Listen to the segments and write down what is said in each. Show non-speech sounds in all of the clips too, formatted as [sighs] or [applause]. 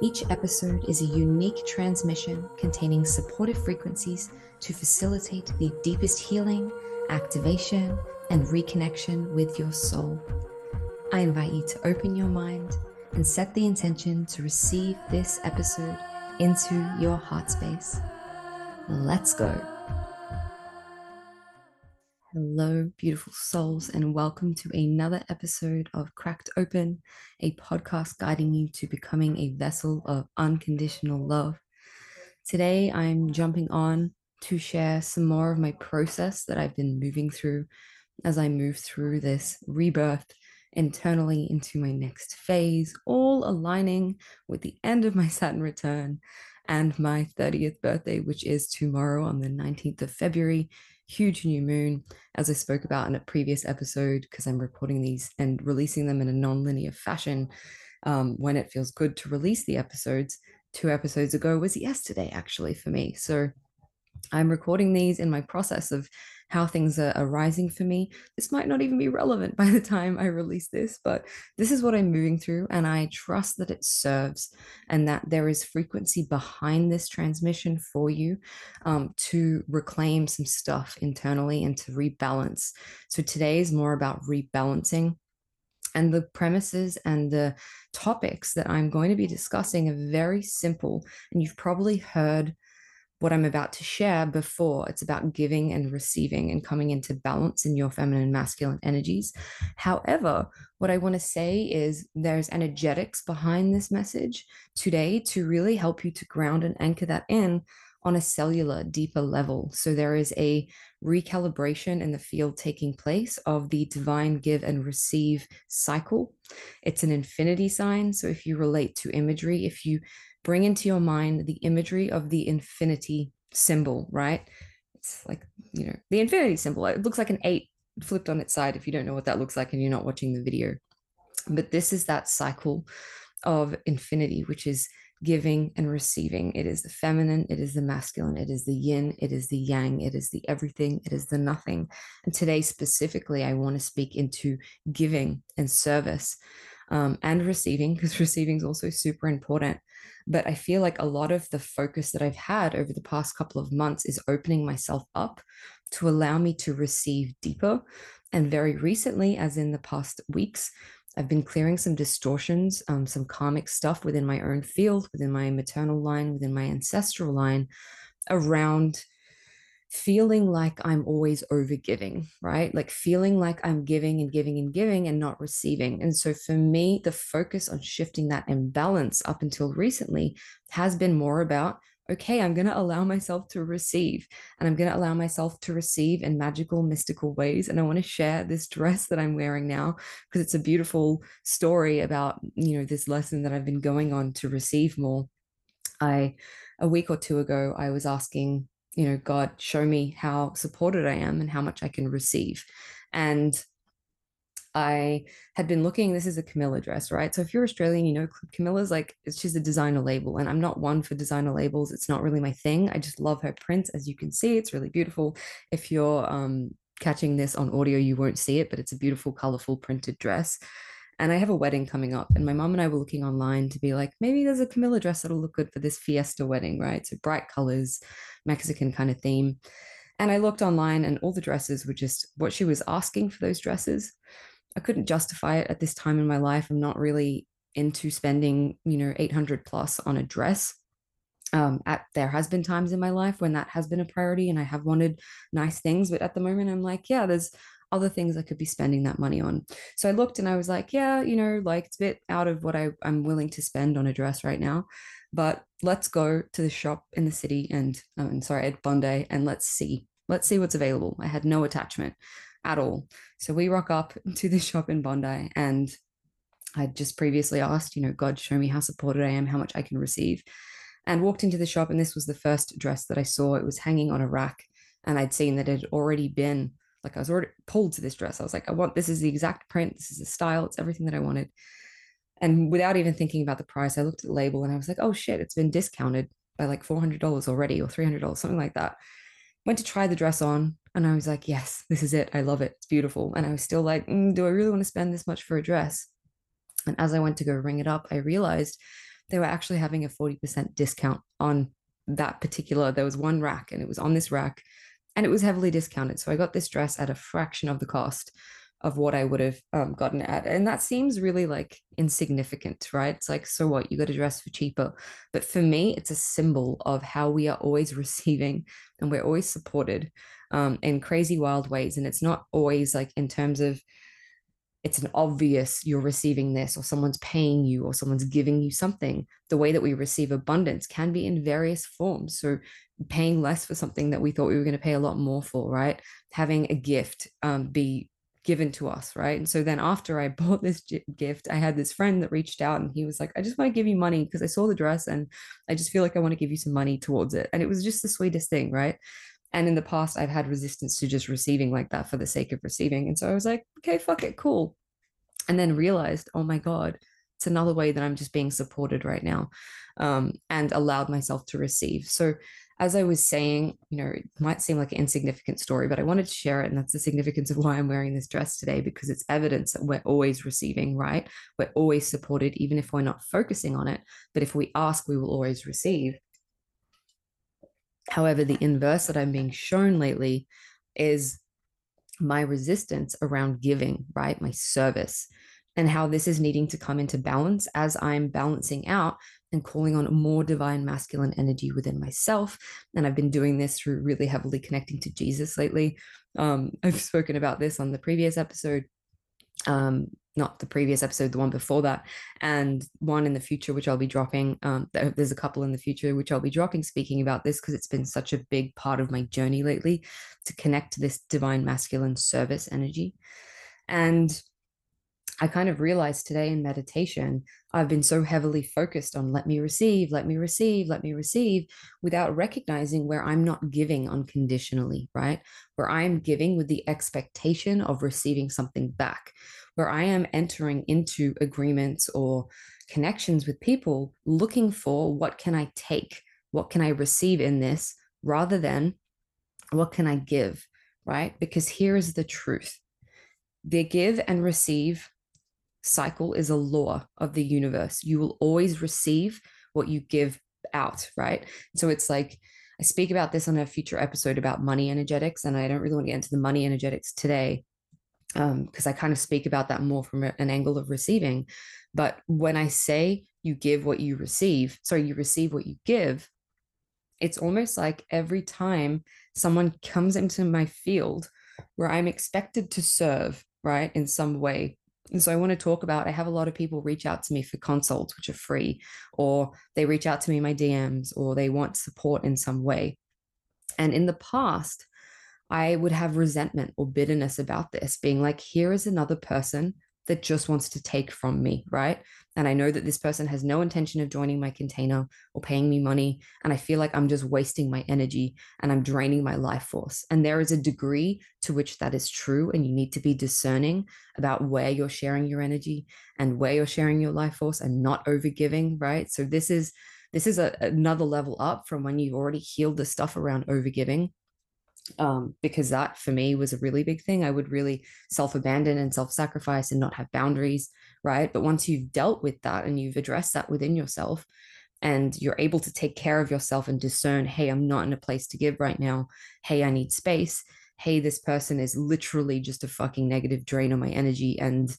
Each episode is a unique transmission containing supportive frequencies to facilitate the deepest healing, activation, and reconnection with your soul. I invite you to open your mind and set the intention to receive this episode into your heart space. Let's go. Hello, beautiful souls, and welcome to another episode of Cracked Open, a podcast guiding you to becoming a vessel of unconditional love. Today, I'm jumping on to share some more of my process that I've been moving through as I move through this rebirth internally into my next phase, all aligning with the end of my [laughs] Saturn return and my 30th birthday, which is tomorrow on the 19th of February. Huge new moon, as I spoke about in a previous episode, because I'm recording these and releasing them in a non-linear fashion um, when it feels good to release the episodes. Two episodes ago was yesterday, actually, for me. So I'm recording these in my process of how things are arising for me. This might not even be relevant [laughs] by the time I release this, but this is what I'm moving through. And I trust that it serves and that there is frequency behind this transmission for you um, to reclaim some stuff internally and to rebalance. So today is more about rebalancing. And the premises and the topics that I'm going to be discussing are very simple. And you've probably heard what I'm about to share before. It's about giving and receiving and coming into balance in your feminine and masculine energies. However, what I want to say is there's energetics behind this message today to really help you to ground and anchor that in on a cellular, deeper level. So there is a recalibration in the field taking place of the divine give and receive cycle. It's an infinity sign. So if you relate to imagery, if you bring into your mind the imagery of the infinity symbol, right? It's like, you know, the infinity symbol. It looks like an eight flipped on its side if you don't know what that looks like and you're not watching the video. But this is that cycle of infinity, which is giving and receiving. It is the feminine, it is the masculine, it is the yin, it is the yang, it is the everything, it is the nothing. And today, specifically, I want to speak into giving and service um, and receiving, because [laughs] receiving is also super important. But I feel like a lot of the focus that I've had over the past couple of months is opening myself up to allow me to receive deeper. And very recently, as in the past weeks, I've been clearing some distortions, um, some karmic stuff within my own field, within my maternal line, within my ancestral line around feeling like I'm always over giving, right? Like feeling like I'm giving and giving and giving and not receiving. And so for me, the focus on shifting that imbalance up until recently has been more about okay, I'm going to allow myself to receive and I'm going to allow myself to receive in magical, mystical ways. And I want to share this dress that I'm wearing now because it's a beautiful story about, you know, this lesson that I've been going on to receive more. I, a week or two ago, I was asking you know, God, show me how supported I am and how much I can receive. And I had been looking, this is a Camilla dress, right? So if you're Australian, you know, Camilla's like, she's a designer label, and I'm not one for designer labels. It's not really my thing. I just love her prints. As you can see, it's really beautiful. If you're um, catching this on audio, you won't see it, but it's a beautiful, colorful printed dress. And I have a wedding coming up, and my mom and I were looking online to be like, maybe there's a Camilla dress that'll look good for this fiesta wedding, right? So bright colors, Mexican kind of theme. And I looked online, and all the dresses were just what she was asking for those dresses. I couldn't justify it at this time in my life. I'm not really into spending, you know, 800 plus on a dress. Um, at there has been times in my life when that has been a priority and I have wanted nice things, but at the moment I'm like, yeah, there's other things I could be spending that money on. So I looked and I was like, yeah, you know, like it's a bit out of what I, I'm willing to spend on a dress right now. But let's go to the shop in the city and um, sorry, at Bondi and let's see. Let's see what's available. I had no attachment at all. So we rock up [laughs] to the shop in Bondi and I'd just previously asked, you know, God, show me how supported I am, how much I can receive. And walked into the shop, and this was the first dress that I saw. It was hanging on a rack and I'd seen that it had already been like I was already pulled to this dress. I was like, I want this is the exact print, this is the style, it's everything that I wanted. And without even thinking about the price, I looked at the label and I was like, oh shit, it's been discounted by like $400 already or $300, something like that. Went to try the dress on and I was like, yes, this is it. I love it. It's beautiful. And I was still like, mm, do I really want to spend this much for a dress? And as I went to go ring it up, I realized they were actually having a 40% discount on that particular. There was one rack and it was on this rack and it was heavily discounted. So I got this dress at a fraction of the cost of what I would have um, gotten at. And that seems really like insignificant, right? It's like, so what? You got a dress for cheaper. But for me, it's a symbol of how we are always [laughs] receiving and we're always supported um, in crazy, wild ways. And it's not always like in terms of, it's an obvious you're receiving this or someone's paying you or someone's giving you something the way that we receive abundance can be in various forms so paying less for something that we thought we were going to pay a lot more for right? Having a gift um, be given to us right? And so then after i [laughs] bought this gift i had this friend that reached out and he was like i just want to give you money because i saw the dress and i just feel like i want to give you some money towards it. And it was just the sweetest thing right? And in the past i've had resistance to just receiving like that for the sake of receiving. And so i was like okay fuck it cool. And then realized oh my god it's another way that i'm just being supported right now um, and allowed myself to receive. So as I was saying, you know, it might seem like an insignificant story, but I wanted to share it. And that's the significance of why I'm wearing this dress today, because it's evidence that we're always receiving, right? We're always supported, even if we're not focusing on it. But if we ask, we will always receive. However, the inverse that I'm being shown lately is my resistance around giving, right? My service, and how this is needing to come into balance as I'm balancing out and calling on more divine masculine energy within myself. And I've been doing this through really heavily connecting to Jesus lately. Um, I've [laughs] spoken about this on the previous episode, um, not the previous episode, the one before that, and one in the future, which I'll be dropping. Um, there's a couple in the future, which I'll be dropping, speaking about this because it's been such a big part of my journey lately to connect to this divine masculine service energy. And I kind of realized today in meditation, I've been so heavily focused on let me receive, let me receive, let me receive, without recognizing where I'm not giving unconditionally, right? Where I'm giving with the expectation of receiving something back, where I am entering into agreements or connections with people looking for what can I take? What can I receive in this rather than what can I give, right? Because here is the truth. The give and receive cycle is a law of the universe. You will always receive what you give out, right? So it's like I speak about this on a future episode about money energetics, and I don't really want to get into the money energetics today because um, I kind of speak about that more from an angle of receiving. But when I say you give what you receive, sorry, you receive what you give, it's almost like every time someone comes into my field where I'm expected to serve, right, in some way, and so I want to talk about I have a lot of people reach out to me for consults, which are free, or they reach out to me in my DMs, or they want support in some way. And in the past, I would have resentment or bitterness about this, being like, here is another person that just wants to take from me, right? And I know that this person has no intention of joining my container or paying me money. And I feel like I'm just wasting my energy and I'm draining my life force. And there is a degree to which that is true. And you need to be discerning about where you're sharing your energy and where you're sharing your life force and not overgiving, right? So this is this is a, another level up from when you've already healed the stuff around overgiving um, because that for me was a really big thing. I would really self abandon and self sacrifice and not have boundaries, right? But once you've dealt with that and you've addressed that within yourself, and you're able to take care of yourself and discern, hey, I'm not in a place to give right now. Hey, I need space. Hey, this person is literally just a fucking negative drain on my energy, and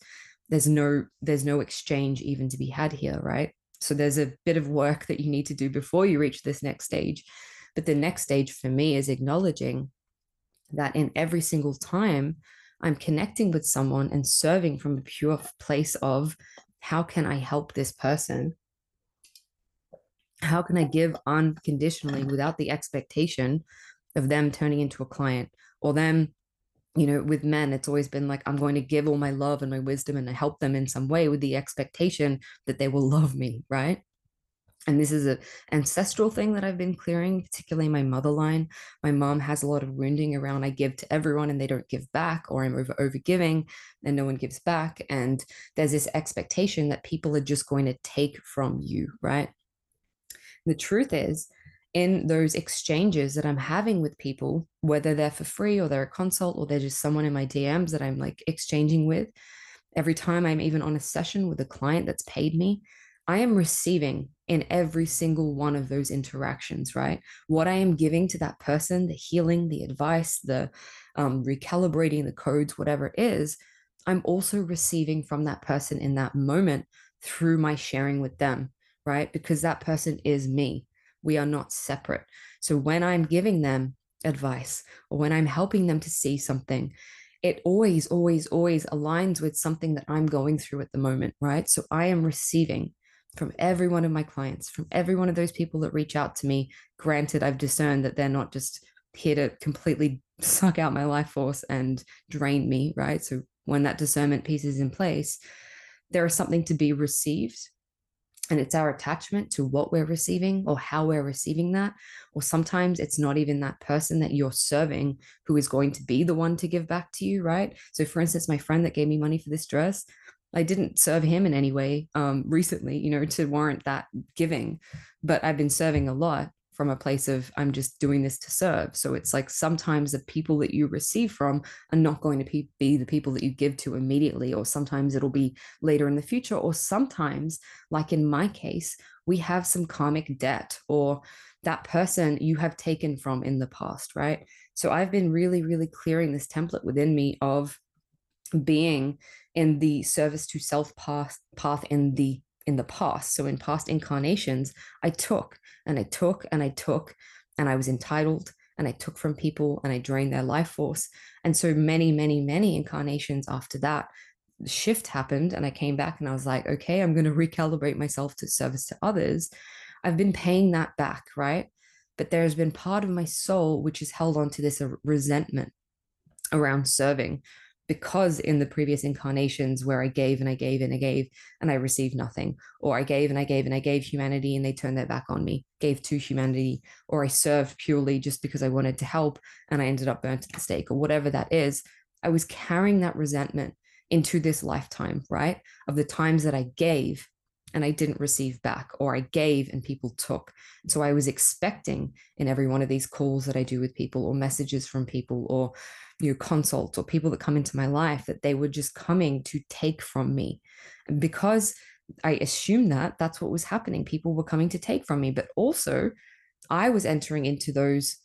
there's no there's no exchange even to be had here, right? So there's a bit of work that you need to do before you reach this next stage. But the next stage for me is acknowledging that in every single time I'm connecting with someone and serving from a pure place of how can I help this person? How can I give unconditionally without the expectation of them turning into a client or them? You know, with men, it's always been like, I'm going to give all my love and my wisdom and help them in some way with the expectation that they will love me, right? And this is an ancestral thing that I've been clearing, particularly my mother line. My mom has a lot of wounding around I give to everyone and they don't give back, or I'm over over giving and no one gives back. And there's this expectation that people are just going to take from you, right? The truth is, in those exchanges that I'm having with people, whether they're for free or they're a consult or they're just someone in my DMs that I'm like exchanging with, every time I'm even on a session with a client that's paid me, I am receiving in every single one of those interactions, right? What I am giving to that person, the healing, the advice, the um, recalibrating the codes, whatever it is, I'm also receiving from that person in that moment through my sharing with them, right? Because that person is me. We are not separate. So when I'm giving them advice or when I'm helping them to see something, it always, always, always aligns with something that I'm going through at the moment, right? So I am receiving from every one of my clients, from every one of those people that reach out to me. Granted, I've discerned that they're not just here to completely [laughs] suck out my life force and drain me, right? So when that discernment piece is in place, there is something to be received. And it's our attachment to what we're receiving or how we're receiving that. Or sometimes it's not even that person that you're serving who is going to be the one to give back to you, right? So, for instance, my friend that gave me money for this dress, I didn't serve him in any way um, recently, you know, to warrant that giving, but I've been serving a lot from a place of I'm just doing this to serve. So it's like sometimes the people that you receive from are not going to be the people that you give to immediately, or sometimes it'll be later in the future, or sometimes, like in my case, we have some karmic debt or that person you have taken from in the past, right? So I've been really, really clearing this template within me of being in the service to self path path in the in the past. So in past incarnations i took and i took and i took and i was entitled and i took from people and i drained their life force. And so many many many incarnations after that shift happened and i came back and i was like okay i'm going to recalibrate myself to service to others. I've been paying that back right? But there's been part of my soul which is held on to this resentment around serving because in the previous incarnations where I gave and I gave and I gave and I received nothing, or I gave and I gave and I gave humanity and they turned their back on me, gave to humanity, or I served purely just because I wanted to help and I ended up burnt at the stake, or whatever that is, I was carrying that resentment into this lifetime, right? Of the times that I gave and I didn't receive back, or I gave and people took. So I was expecting in every one of these calls that I do with people, or messages from people, or you know, consults, or people that come into my life, that they were just coming to take from me. And because I assumed that that's what was happening, people were coming to take from me, but also I was entering into those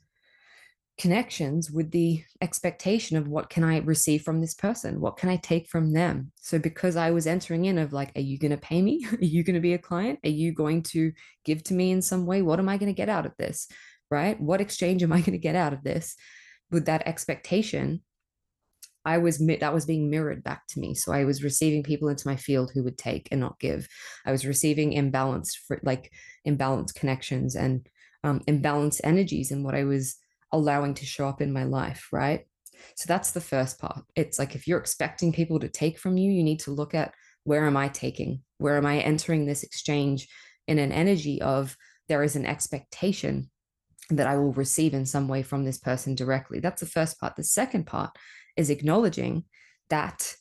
connections with the expectation of what can I receive from this person? What can I take from them? So because I was entering in of like, are you going to pay me? [laughs] Are you going to be a client? Are you going to give to me in some way? What am I going to get out of this? Right? What exchange am I going to get out of this? With that expectation, I was that was being mirrored back to me. So I was receiving people into my field who would take and not give. I was receiving imbalanced, like imbalanced connections and um, imbalanced energies in what I was allowing to show up in my life, right? So that's the first part. It's like if you're expecting people to take from you, you need to look at where am I taking? Where am I entering this exchange in an energy of there is an expectation that I will receive in some way from this person directly? That's the first part. The second part is acknowledging that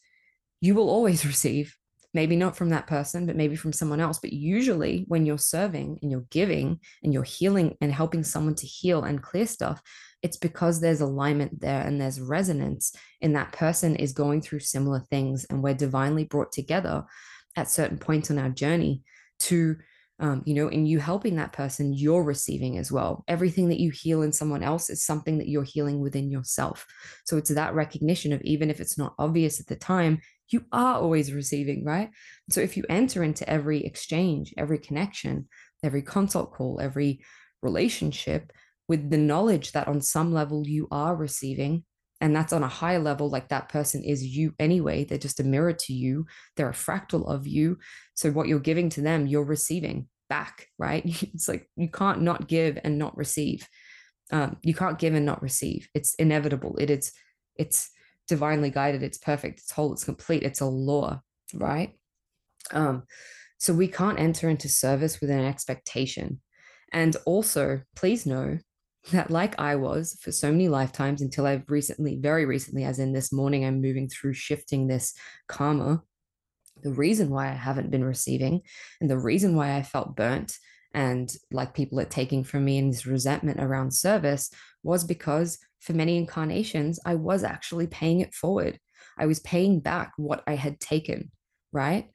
you will always [laughs] receive maybe not from that person, but maybe from someone else. But usually, when you're serving and you're giving and you're healing and helping someone to heal and clear stuff, it's because there's alignment there and there's resonance in that person is going through similar things. And we're divinely brought together at certain points on our journey to um, you know, in you helping that person, you're receiving as well. Everything that you heal in someone else is something that you're healing within yourself. So it's that recognition of even if it's not obvious at the time, you are always receiving, right? So if you enter into every exchange, every connection, every consult call, every relationship with the knowledge that on some level you are receiving, and that's on a higher level, like that person is you anyway, they're just a mirror to you, they're a fractal of you. So what you're giving to them, you're receiving back, right? [laughs] It's like you can't not give and not receive. Um, you can't give and not receive. It's inevitable. It is, it's divinely guided it's perfect it's whole it's complete it's a law right um So we can't enter into service with an expectation. And also, please know that, like I was for so many lifetimes until I've recently, very recently, as in this morning, I'm moving through shifting this karma. The reason why I haven't been receiving and the reason why I felt burnt and like people are taking from me and this resentment around service was because for many incarnations, I was actually paying it forward. I was paying back what I had taken, right?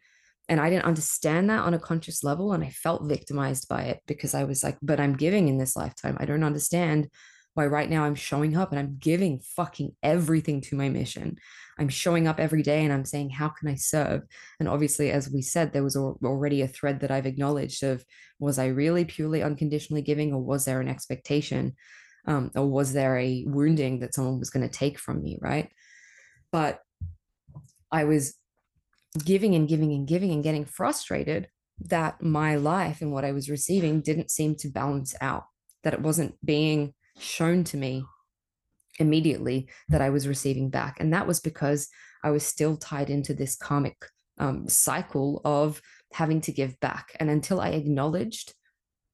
And I didn't understand that on a conscious level. And I felt victimized by it because I was like, but I'm giving in this lifetime. I don't understand why right now I'm showing up and I'm giving fucking everything to my mission. I'm showing up every day and I'm saying, how can I serve? And obviously, as we said, there was already a thread that I've acknowledged of was I really purely unconditionally giving or was there an expectation? Um, or was there a wounding that someone was going to take from me? Right. But I was giving and giving and giving and getting frustrated that my life and what I was receiving didn't seem to balance out, that it wasn't being shown to me immediately that I was receiving back. And that was because I was still tied into this karmic um, cycle of having to give back. And until I acknowledged,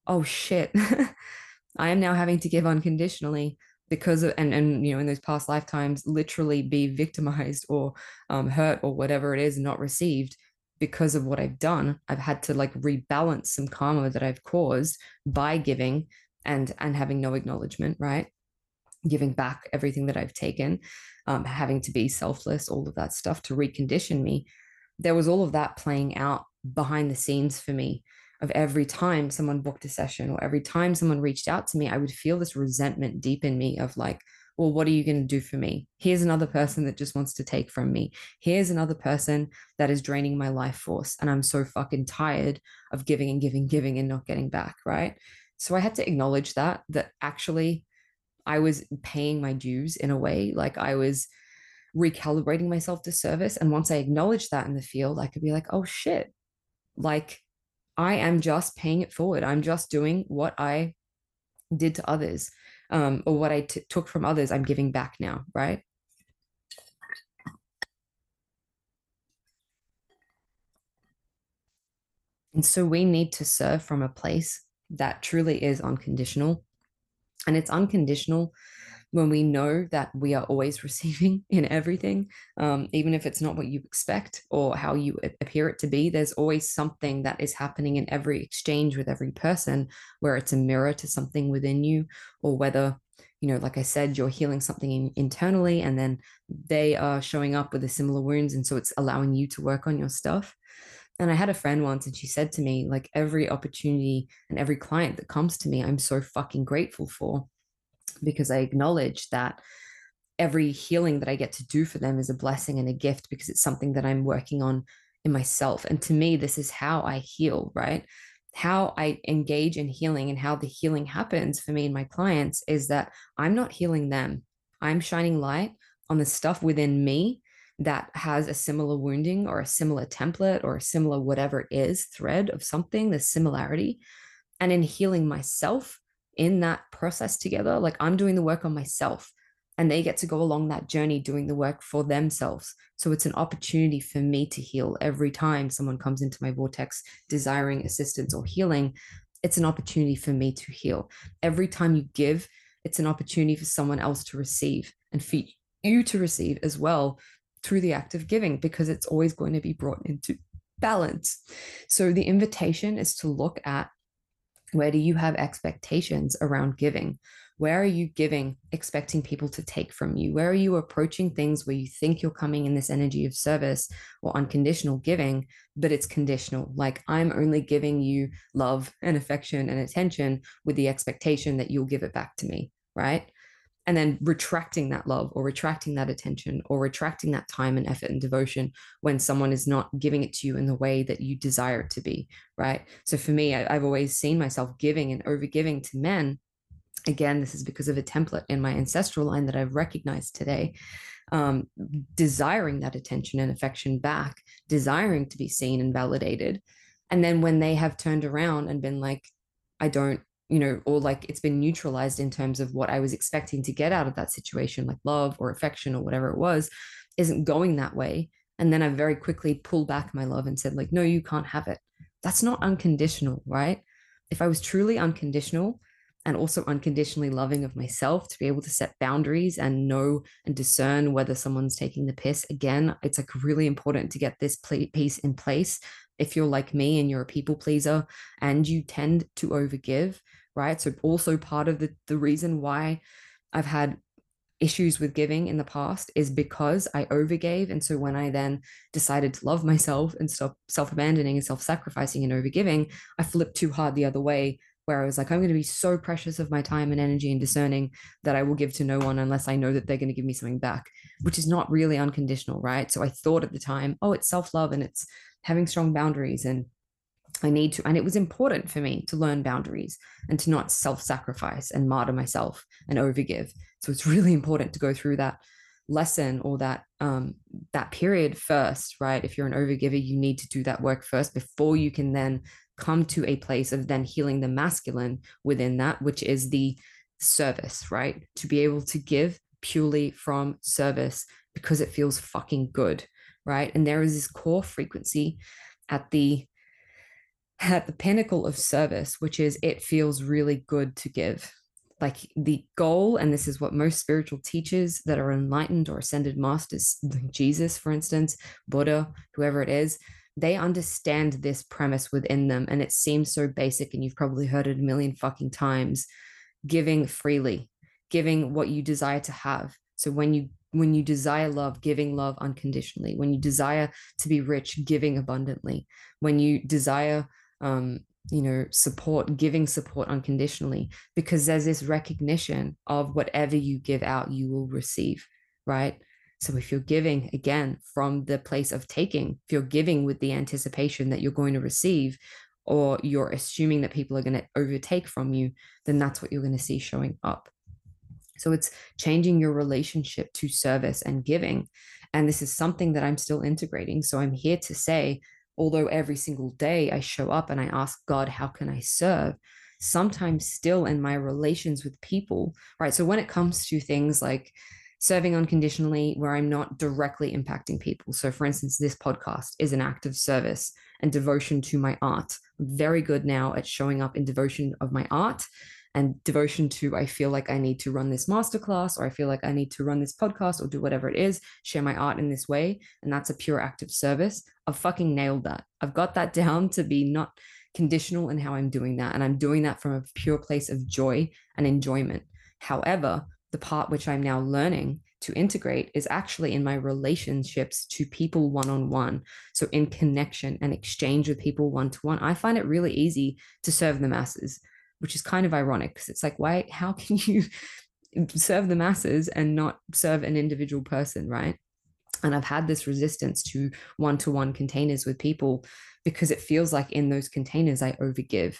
oh shit, [laughs] I am now having to give unconditionally because of, and and you know in those past lifetimes literally be victimized or um, hurt or whatever it is not received because of what I've done. I've had to like rebalance some karma that I've caused by giving and and having no acknowledgement, right? Giving back everything that I've taken, um, having to be selfless, all of that stuff to recondition me. There was all of that playing out behind the scenes for me of every time someone booked a session or every time someone reached out to me, I would feel this resentment deep in me of like, well, what are you going to do for me? Here's another person that just wants to take from me. Here's another person that is draining my life force. And I'm so fucking tired of giving and giving, giving and not getting back. Right. So I had to acknowledge that, that actually I was paying my dues in a way, like I was recalibrating myself to service. And once I acknowledged that in the field, I could be like, oh shit, like I am just paying it forward. I'm just doing what I did to others um, or what I t- took from others. I'm giving back now, right? And so we need to serve from a place that truly is unconditional. And it's unconditional when we know that we are always [laughs] receiving in everything, um, even if it's not what you expect or how you appear it to be, there's always something that is happening in every exchange with every person where it's a mirror to something within you, or whether, you know, like I said, you're healing something in, internally and then they are showing up with the similar wounds. And so it's allowing you to work on your stuff. And I had a friend once and she said to me, like, every opportunity and every client that comes to me, I'm so fucking grateful for because I acknowledge that every healing that I get to do for them is a blessing and a gift because it's something that I'm working on in myself. And to me, this is how I heal, right? How I engage in healing and how the healing happens for me and my clients is that I'm not healing them. I'm shining light on the stuff within me that has a similar wounding or a similar template or a similar whatever it is thread of something, the similarity. And in healing myself, in that process together. Like I'm doing the work on myself and they get to go along that journey doing the work for themselves. So it's an opportunity for me to heal every time someone comes into my vortex desiring assistance or healing. It's an opportunity for me to heal. Every time you give, it's an opportunity for someone else to receive and for you to receive as well through the act of giving because it's always going to be brought into balance. So the invitation is to look at where do you have expectations around giving? Where are you giving, expecting people to take from you? Where are you approaching things where you think you're coming in this energy of service or unconditional giving, but it's conditional? Like, I'm only giving you love and affection and attention with the expectation that you'll give it back to me, right? And then retracting that love or retracting that attention or retracting that time and effort and devotion when someone is not giving it to you in the way that you desire it to be right? So for me I, have always seen myself giving and over giving to men. Again this is because of a template in my ancestral line that i've recognized today um, desiring that attention and affection back desiring to be seen and validated. And then when they have turned around and been like i don't you know, or like it's been neutralized in terms of what I was expecting to get out of that situation, like love or affection or whatever it was, isn't going that way. And then I very quickly pulled back my love and said, like, no, you can't have it. that's not unconditional, right? If I was truly unconditional, and also unconditionally loving of myself to be able to set boundaries and know and discern whether someone's taking the piss. Again, it's like really important to get this piece in place. If you're like me and you're a people pleaser and you tend to overgive, right? So, also part of the, the reason why I've had issues with giving in the past is because I overgave. And so when I then decided to love myself and stop self abandoning and self sacrificing and overgiving, I flipped too hard the other way where I was like, I'm going to be so precious of my time and energy and discerning that I will give to no one unless I know that they're going to give me something back, which is not really unconditional, right? So I thought at the time, oh, it's self love and it's having strong boundaries and I need to, and it was important for me to learn boundaries and to not self sacrifice and martyr myself and overgive. So it's [laughs] really important to go through that lesson or that um that period first right if you're an overgiver you need to do that work first before you can then come to a place of then healing the masculine within that, which is the service, right? To be able to give purely from service because it feels fucking good, right? And there is this core frequency at the [laughs] at the pinnacle of service, which is it feels really good to give. Like the goal, and this is what most spiritual teachers that are enlightened or ascended masters, like Jesus, for instance, Buddha, whoever it is, they understand this premise within them and it seems so basic and you've probably heard it a million fucking times giving freely giving what you desire to have so when you when you desire love giving love unconditionally. When you desire to be rich giving abundantly. When you desire um you know support giving support unconditionally. Because there's this recognition of whatever you give out you will receive right? So if you're giving again from the place of taking, if you're giving with the anticipation that you're going to receive, or you're assuming that people are going to overtake from you, then that's what you're going to see showing up. So it's changing your relationship to service and giving. And this is something that I'm still integrating. So I'm here to say, although every single day I show up and I ask God, how can I serve? Sometimes still in my relations with people, right? So when it comes to things like, serving unconditionally where I'm not directly impacting people. So, for instance, this podcast is an act of service and devotion to my art. I'm very good now at showing up in devotion of my art and devotion to I feel like I need to run this masterclass or I feel like I need to run this podcast or do whatever it is, share my art in this way. And that's a pure act of service. I've fucking nailed that. I've got that [laughs] down to be not conditional in how I'm doing that. And I'm doing that from a pure place of joy and enjoyment. However, the part which I'm now learning to integrate is actually in my relationships to people one on one. So, in connection and exchange with people one to one, I find it really easy to serve the masses, which is kind of ironic because it's like, why, how can [laughs] you serve the masses and not serve an individual person, right? And I've had this resistance to one to one containers with people because it feels like in those containers I overgive,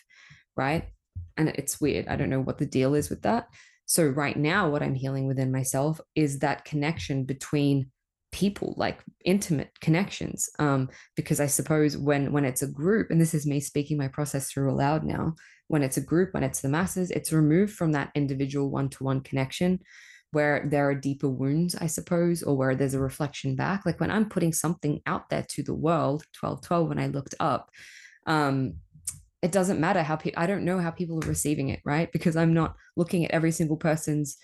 right? And it's weird. I don't know what the deal is with that. So, right now, what I'm healing within myself is that connection between people like intimate connections um, because i suppose when when it's a group and this is me speaking my process through aloud now when it's a group when it's the masses it's removed from that individual one-to-one connection where there are deeper wounds i suppose or where there's a reflection back. Like when i'm putting something out there to the world 12 12 when i looked up um it doesn't matter how people i don't know how people are receiving it right? Because i'm not looking at every single person's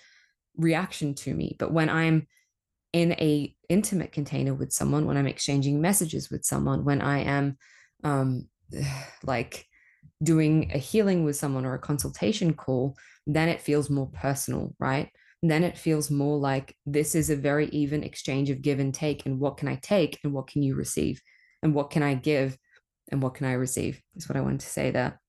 reaction to me. But when i'm in a intimate container with someone when i'm exchanging messages with someone when i am um [sighs] like doing a healing with someone or a consultation call then it feels more personal right then it feels more like this is a very even exchange of give and take and what can i take and what can you receive and what can i give and what can I receive is what I wanted to say there.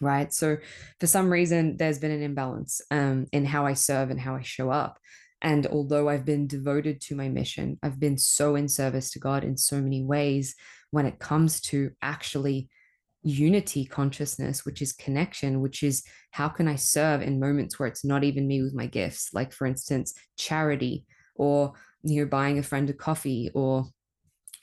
Right. So for some reason, there's been an imbalance um, in how I serve and how I show up. And although I've been devoted to my mission, I've been so in service to God in so many ways when it comes to actually unity consciousness, which is connection, which is how can I serve in moments where it's not even me with my gifts, like for instance, charity or you know buying a friend a coffee or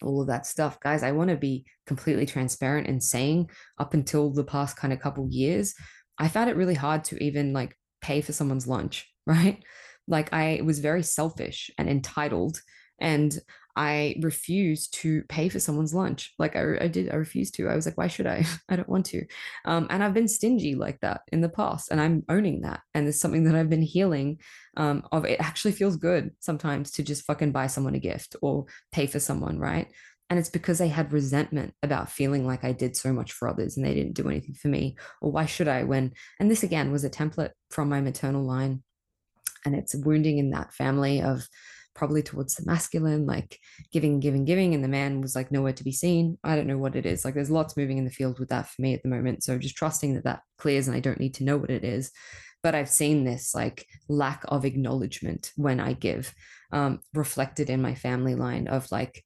all of that stuff. Guys i want to be completely transparent and saying up until the past kind of couple years i found it really hard to even like pay for someone's lunch [laughs] right like i was very selfish and entitled and I refused to pay for someone's lunch. Like I, I did, I refused to. I was like, why should I? [laughs] I don't want to. Um, and I've been stingy like that in the past, and I'm owning that. And it's something that I've been healing. Um, of it actually feels good sometimes to just fucking buy someone a gift or pay for someone, right? And it's because I had resentment about feeling like I did so much for others and they didn't do anything for me. Or why should I? When and this again was a template from my maternal line, and it's wounding in that family of probably towards the masculine, like giving, giving, giving. And the man was like nowhere to be seen. I don't know what it is. Like there's lots moving in the field with that for me at the moment. So just trusting that that clears and I don't need to know what it is. But I've seen this like lack of acknowledgement when I give, um, reflected in my family line of like,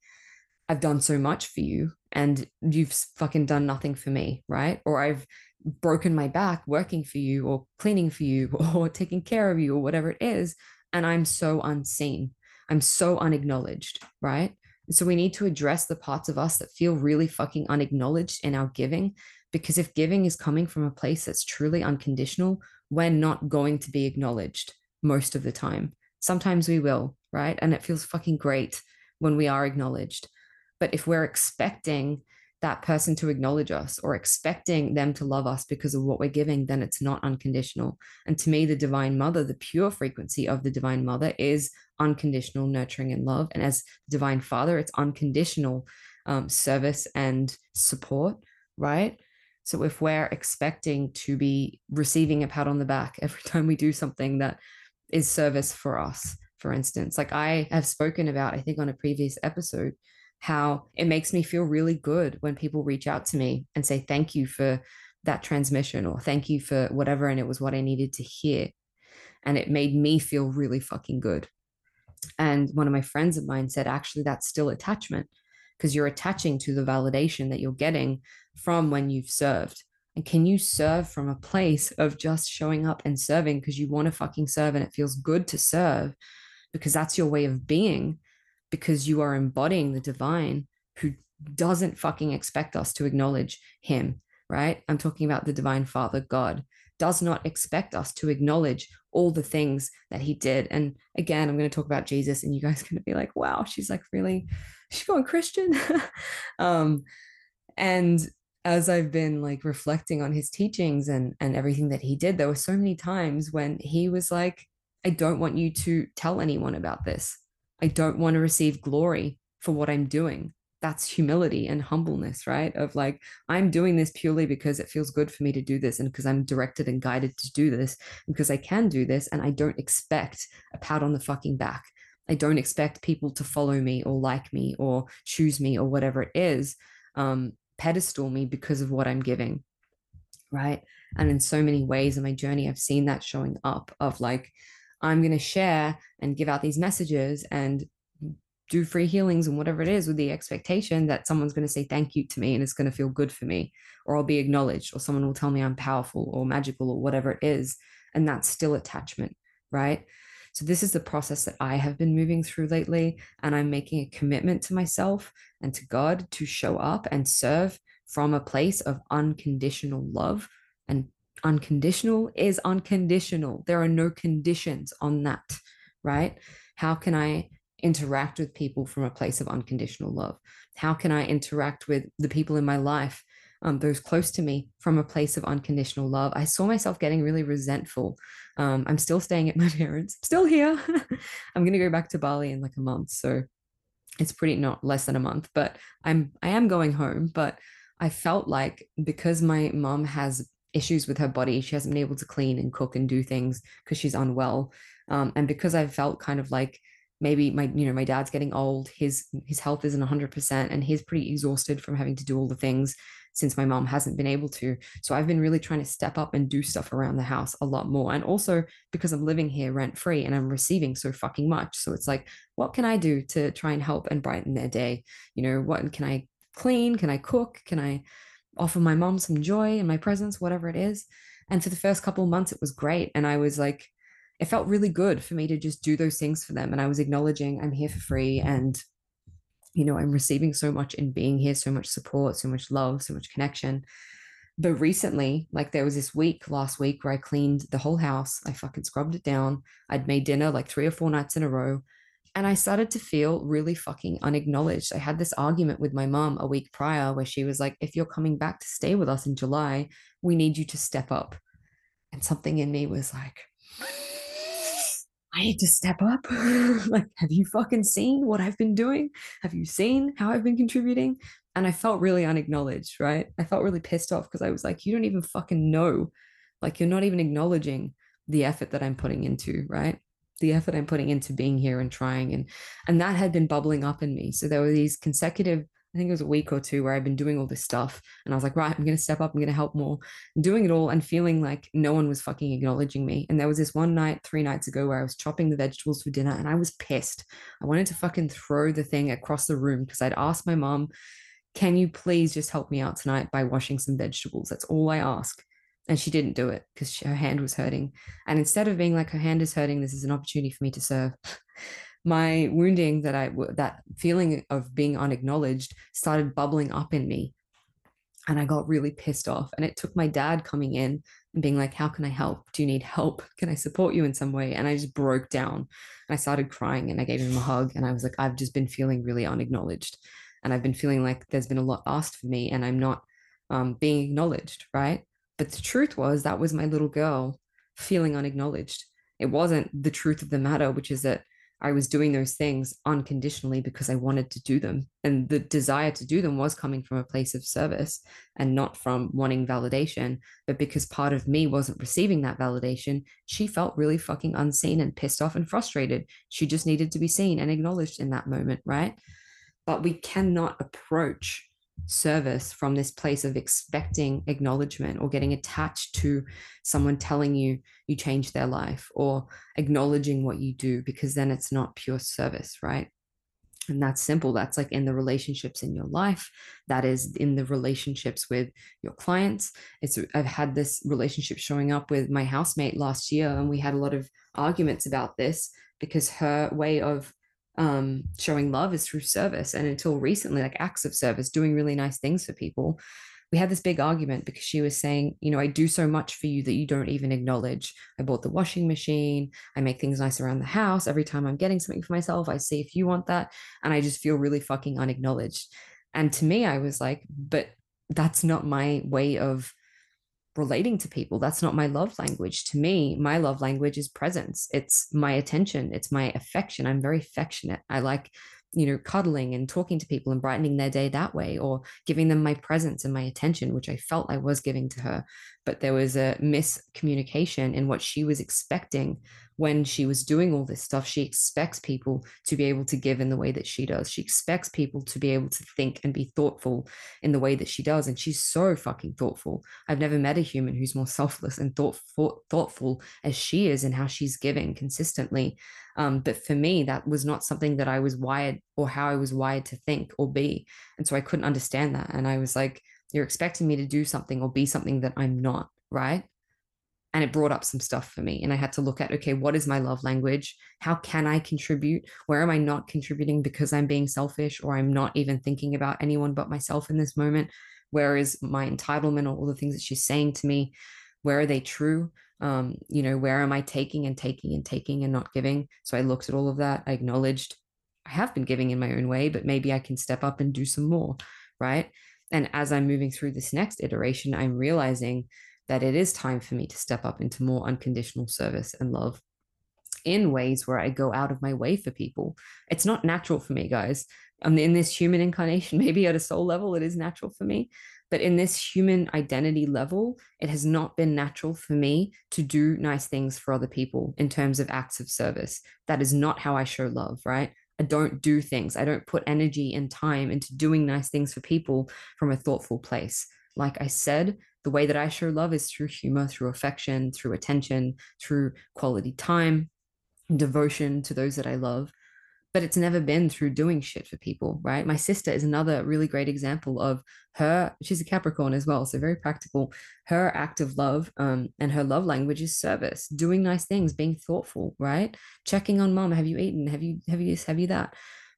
I've done so much for you and you've fucking done nothing for me, right? Or I've broken my back working for you or cleaning for you [laughs] or taking care of you or whatever it is. And I'm so unseen. I'm so unacknowledged, right? so we need to address the parts of us that feel really fucking unacknowledged in our giving. Because if giving is coming from a place that's truly unconditional, we're not going to be acknowledged most of the time. Sometimes we will, right? And it feels fucking great when we are acknowledged. But if we're expecting that person to acknowledge us or expecting them to love us because of what we're giving, then it's not unconditional. And to me, the divine mother, the pure frequency of the divine mother is unconditional nurturing and love. And as divine father, it's unconditional um, service and support, right? So if we're expecting to be receiving a pat on the back every [laughs] time we do something that is service for us, for instance, like I have spoken about, I think on a previous episode, how it makes me feel really good when people reach out to me and say thank you for that transmission or thank you for whatever and it was what I needed to hear. And it made me feel really fucking good. And one of my friends of mine said actually that's still attachment because you're attaching to the validation that you're getting from when you've served. And can you serve from a place of just showing up and serving because you want to fucking serve and it feels good to serve? Because that's your way of being because you are embodying the divine who doesn't fucking expect us to acknowledge him, right? I'm talking about the divine father, God, does not expect us to acknowledge all the things that he did. And again, I'm going to talk about Jesus, and you guys are going to be like, wow, she's like really, she's going Christian. [laughs] um, and as I've been like reflecting on his teachings and and everything that he did, there were so many times when he was like, I don't want you to tell anyone about this. I don't want to receive glory for what I'm doing. That's humility and humbleness, right? Of like, I'm doing this purely because it feels good for me to do this and because I'm directed and guided to do this, because I can do this. And I don't expect a pat on the fucking back. I don't expect people to follow me or like me or choose me or whatever it is, um, pedestal me because of what I'm giving, right? And in so many ways in my journey, I've seen that showing up of like, I'm going to share and give out these messages and do free healings and whatever it is with the expectation that someone's going to say thank you to me and it's going to feel good for me or I'll be acknowledged or someone will tell me I'm powerful or magical or whatever it is and that's still attachment right? So this is the process that I have been moving through lately and I'm making a commitment to myself and to God to show up and serve from a place of unconditional love and unconditional is unconditional. There are no conditions on that, right? How can I interact with people from a place of unconditional love? How can I interact with the people in my life, um, those close to me, from a place of unconditional love? I saw myself getting really resentful. Um, I'm still staying at [laughs] my parents, still here. [laughs] I'm going to go back to Bali in like a month. So it's pretty not less than a month, but I'm I am going home. But I felt like because my mom has issues with her body. She hasn't been able to clean and cook and do things because she's unwell. Um, and because I felt kind of like maybe my you know my dad's getting old, his his health isn't 100%, and he's pretty exhausted from having to do all the things since my mom hasn't been able to. So I've been really trying to step up and do stuff around the house a lot more. And also because I'm living here rent free and I'm receiving so fucking much. So it's like, what can I do to try and help and brighten their day? You know, what can I clean? Can I cook? Can I offer my mom some joy and my presence, whatever it is. And for the first couple months, it was great. And I was like, it felt really good for me to just do those things for them. And I was acknowledging I'm here for free and, you know, I'm receiving so much in being here, so much support, so much love, so much connection. But recently, like there was this week last week where I cleaned the whole house. I fucking scrubbed it down. I'd made dinner like three or four nights in a row. And I started to feel really fucking unacknowledged. I had this argument with my mom a week prior where she was like, if you're coming back to stay with us in July, we need you to step up. And something in me was like, I need to step up. [laughs] like, have you fucking seen what I've been doing? Have you seen how I've been contributing? And I felt really unacknowledged, right? I felt really pissed off because I was like, you don't even fucking know. Like, you're not even acknowledging the effort that I'm putting into, right? The effort I'm putting into being here and trying. And and that had been bubbling up in me. So there were these consecutive I think it was a week or two where I've been doing all this stuff. And I was like, right, I'm to step up. I'm to help more. doing it all and feeling like no one was fucking acknowledging me. And there was this one night, three nights ago, where I was chopping the vegetables for dinner and I was pissed. I wanted to fucking throw the thing across the room because I'd asked my mom, can you please just help me out tonight by washing some vegetables? That's all I ask. And she didn't do it because her hand was hurting. And instead of being like, her hand is hurting, this is an opportunity for me to serve [laughs] my wounding that I that feeling of being unacknowledged started bubbling up in me. And I got really pissed off. And it took my dad coming in and being like how can I help? Do you need help? Can I support you in some way? And I just broke down. And I started crying and I gave him a hug and I was like I've just been feeling really unacknowledged. And I've been feeling like there's been a lot asked for me and I'm not um, being acknowledged right but the truth was that was my little girl feeling unacknowledged it wasn't the truth of the matter which is that I was doing those things unconditionally because I wanted to do them. And the desire to do them was coming from a place of service and not from wanting validation. But because part of me wasn't receiving that validation, she felt really fucking unseen and pissed off and frustrated. She just needed to be seen and acknowledged in that moment, right? But we cannot approach service from this place of expecting acknowledgement or getting attached to someone telling you you changed their life or acknowledging what you do because then it's not pure service right? And that's simple. That's like in the relationships in your life. That is in the relationships with your clients. It's i've had this relationship showing up with my housemate last year and we had a lot of arguments about this because her way of um, showing love is through service. And until recently, like acts of service, doing really nice things for people. We had this big argument because she was saying, you know, I do so much for you that you don't even acknowledge. I bought the washing machine. I make things nice around the house. Every time I'm getting something for myself, I see if you want that. And I just feel really fucking unacknowledged. And to me, I was like, but that's not my way of relating to people. That's not my love language. To me, my love language is presence. It's my attention. It's my affection. I'm very affectionate. I like, you know, cuddling and talking to people and brightening their day that way, or giving them my presence and my attention, which I felt I was giving to her. But there was a miscommunication in what she was expecting when she was doing all this stuff, she expects people to be able to give in the way that she does. She expects people to be able to think and be thoughtful in the way that she does. And she's so fucking thoughtful. I've never met a human who's more [laughs] selfless and thoughtful, thoughtful as she is and how she's giving consistently. Um, but for me, that was not something that I was wired or how I was wired to think or be. And so I couldn't understand that. And I was like, you're expecting me to do something or be something that I'm not, right? And it brought up some stuff for me and i had to look at okay what is my love language? How can i contribute? Where am i not contributing because i'm being selfish or i'm not even thinking about anyone but myself in this moment? Where is my entitlement or all the things that she's saying to me? Where are they true? Um, you know where am i taking and taking and taking and not giving? So i looked at all of that i acknowledged i have been giving in my own way but maybe i can step up and do some more right? And as i'm moving through this next iteration i'm realizing that it is time for me to step up into more unconditional service and love in ways where I go out of my way for people. It's not natural for me, guys. I'm in this human incarnation, [laughs] maybe at a soul level, it is natural for me. But in this human identity level, it has not been natural for me to do nice things for other people in terms of acts of service. That is not how I show love, right? I don't do things. I don't put energy and time into doing nice things for people from a thoughtful place. Like I said, the way that I show love is through humor, through affection, through attention, through quality time, devotion to those that I love. But it's never been through doing shit for people, right? My sister is another really great example of her. She's a Capricorn as well, so very practical. Her act of love um, and her love language is service, doing nice things, being thoughtful, right? Checking on mom. Have you eaten? Have you have you this? Have you that?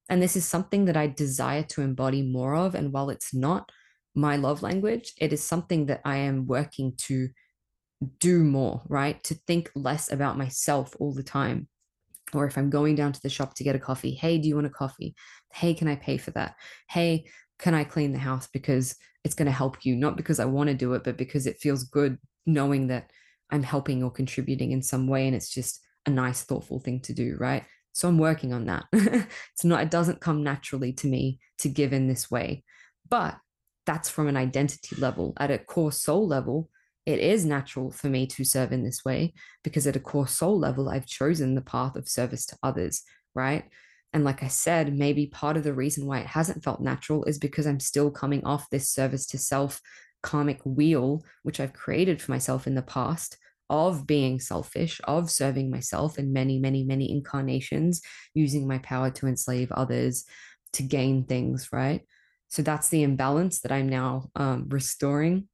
And this is something that I desire to embody more of. And while it's not my love language, it is something that I am working to do more, right? To think less about myself all the time. or if I'm going down to the shop to get a coffee, hey, do you want a coffee? Hey, can I pay for that? Hey, can I clean the house because it's going to help you? Not because I want to do it, but because it feels good knowing that I'm helping or contributing in some way. And it's just a nice, thoughtful thing to do, right? So I'm working on that. [laughs] it's not, it doesn't come naturally to me to give in this way. But that's from an identity level. At a core soul level, it is natural for me to serve in this way because at a core soul level, I've chosen the path of service to others, right? And like I said, maybe part of the reason why it hasn't felt natural is because I'm still coming off this service to self karmic wheel, which I've created for myself in the past of being selfish, of serving myself in many, many, many incarnations, using my power to enslave others, to gain things, right? So that's the imbalance that I'm now um, restoring.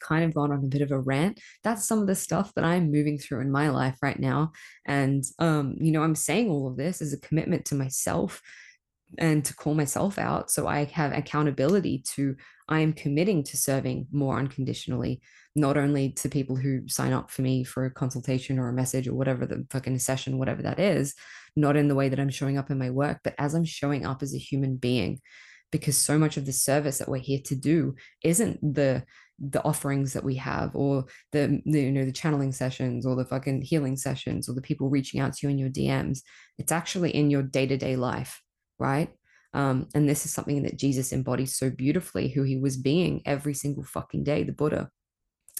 Kind of gone on a bit of a rant. That's some of the stuff that I'm moving through in my life right now. And, um, you know, I'm saying all of this as a commitment to myself and to call myself out so I have accountability to I am committing to serving more unconditionally, not only to people who sign up for me for a consultation or a message or whatever the fucking session, whatever that is, not in the way that I'm showing up in my work, but as I'm showing up as a human being. Because so much of the service that we're here to do isn't the the offerings that we have or the, the, you know the channeling sessions or the fucking healing sessions or the people reaching out to you in your DMs it's actually in your day-to-day life right um, and this is something that Jesus embodies so beautifully, who he was being every single fucking day, the Buddha,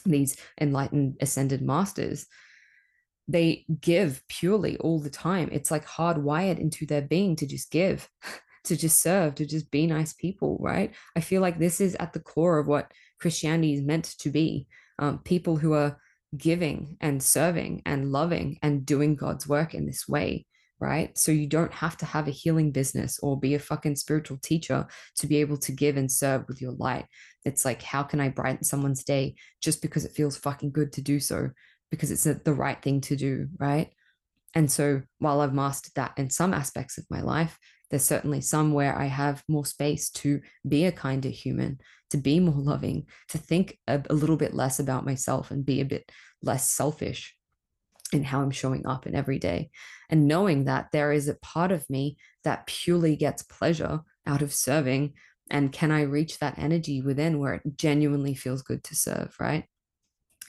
these enlightened ascended masters. They give purely all the time. It's like hardwired into their being to just give, [laughs] to just serve, to just be nice people, right? I feel like this is at the core of what Christianity is meant to be. Um, people who are giving and serving and loving and doing God's work in this way right? So you don't have to have a healing business or be a fucking spiritual teacher to be able to give and serve with your light. It's like, how can I brighten someone's day just because it feels fucking good to do so? Because it's the right thing to do, right? And so while I've mastered that in some aspects of my life, there's certainly some where I have more space to be a kinder human, to be more loving, to think a, a little bit less about myself and be a bit less selfish in how I'm showing up in every day. And knowing that there is a part of me that purely gets pleasure out of serving. And can I reach that energy within where it genuinely feels good to serve, right?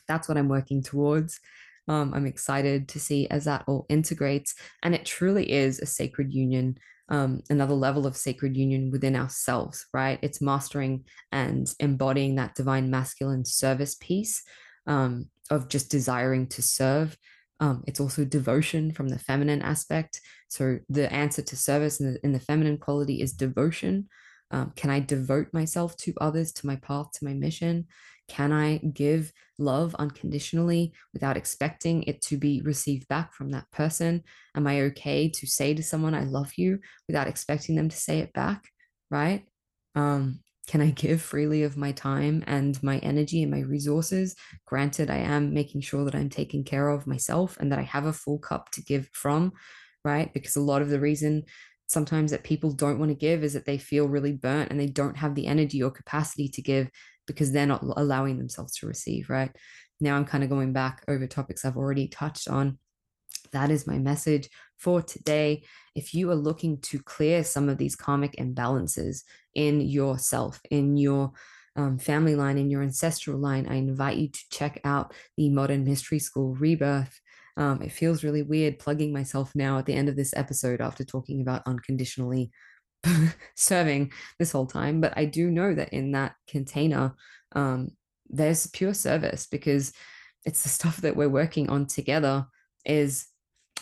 That's what I'm working towards. Um, I'm excited to see as that all integrates. And it truly is a sacred union, um, another level of sacred union within ourselves, right? It's mastering and embodying that divine masculine service piece um, of just desiring to serve um, it's also devotion from the feminine aspect. So the answer to service in the, in the feminine quality is devotion. Um, can I devote myself to others, to my path, to my mission? Can I give love unconditionally without expecting it to be received back from that person? Am I okay to say to someone, I love you without expecting them to say it back? Right? Um, can I give freely of my time and my energy and my resources? Granted, I am making sure that I'm taking care of myself and that I have a full cup to give from, right? Because a lot of the reason sometimes that people don't want to give is that they feel really burnt and they don't have the energy or capacity to give because they're not allowing themselves to receive, right? Now I'm kind of going back over topics I've already touched on. That is my message for today. If you are looking to clear some of these karmic imbalances in yourself, in your um, family line, in your ancestral line, I invite you to check out the Modern Mystery School Rebirth. Um, it feels really weird plugging myself now at the end of this episode after talking about unconditionally [laughs] serving this whole time. But I do know that in that container, um, there's pure service because it's the stuff that we're working on together is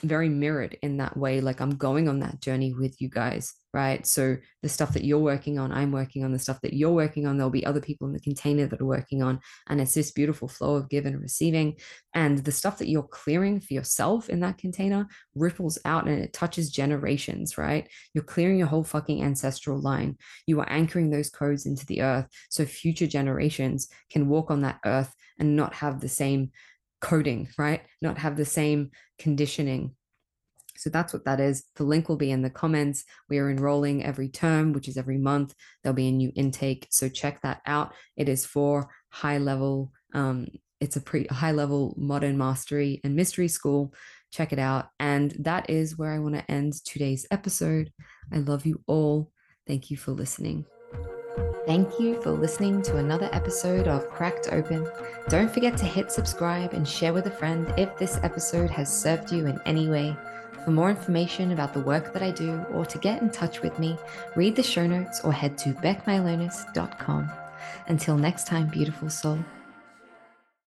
very mirrored in that way like i'm going on that journey with you guys right? So the stuff that you're working on i'm working on. The stuff that you're working on there'll be other people in the container that are working on. And it's this beautiful flow of give and receiving. And the stuff that you're clearing for yourself in that container ripples out and it touches generations right? You're clearing your whole fucking ancestral line. You are anchoring those codes into the earth. So future generations can walk on that earth and not have the same coding, right? Not have the same conditioning. So that's what that is. The link will be in the comments. We are enrolling every term, which is every month. There'll be a new intake. So check that out. It is for high level, um, it's a pre high level modern mastery and mystery school. check it out. And that is where I want to end today's episode. I love you all. Thank you for listening. Thank you for listening to another episode of Cracked Open. Don't forget to hit subscribe and share with a friend if this episode has served you in any way. For more information about the work that I do or to get in touch with me, read the show notes or head to becmylonas.com. Until next time, beautiful soul.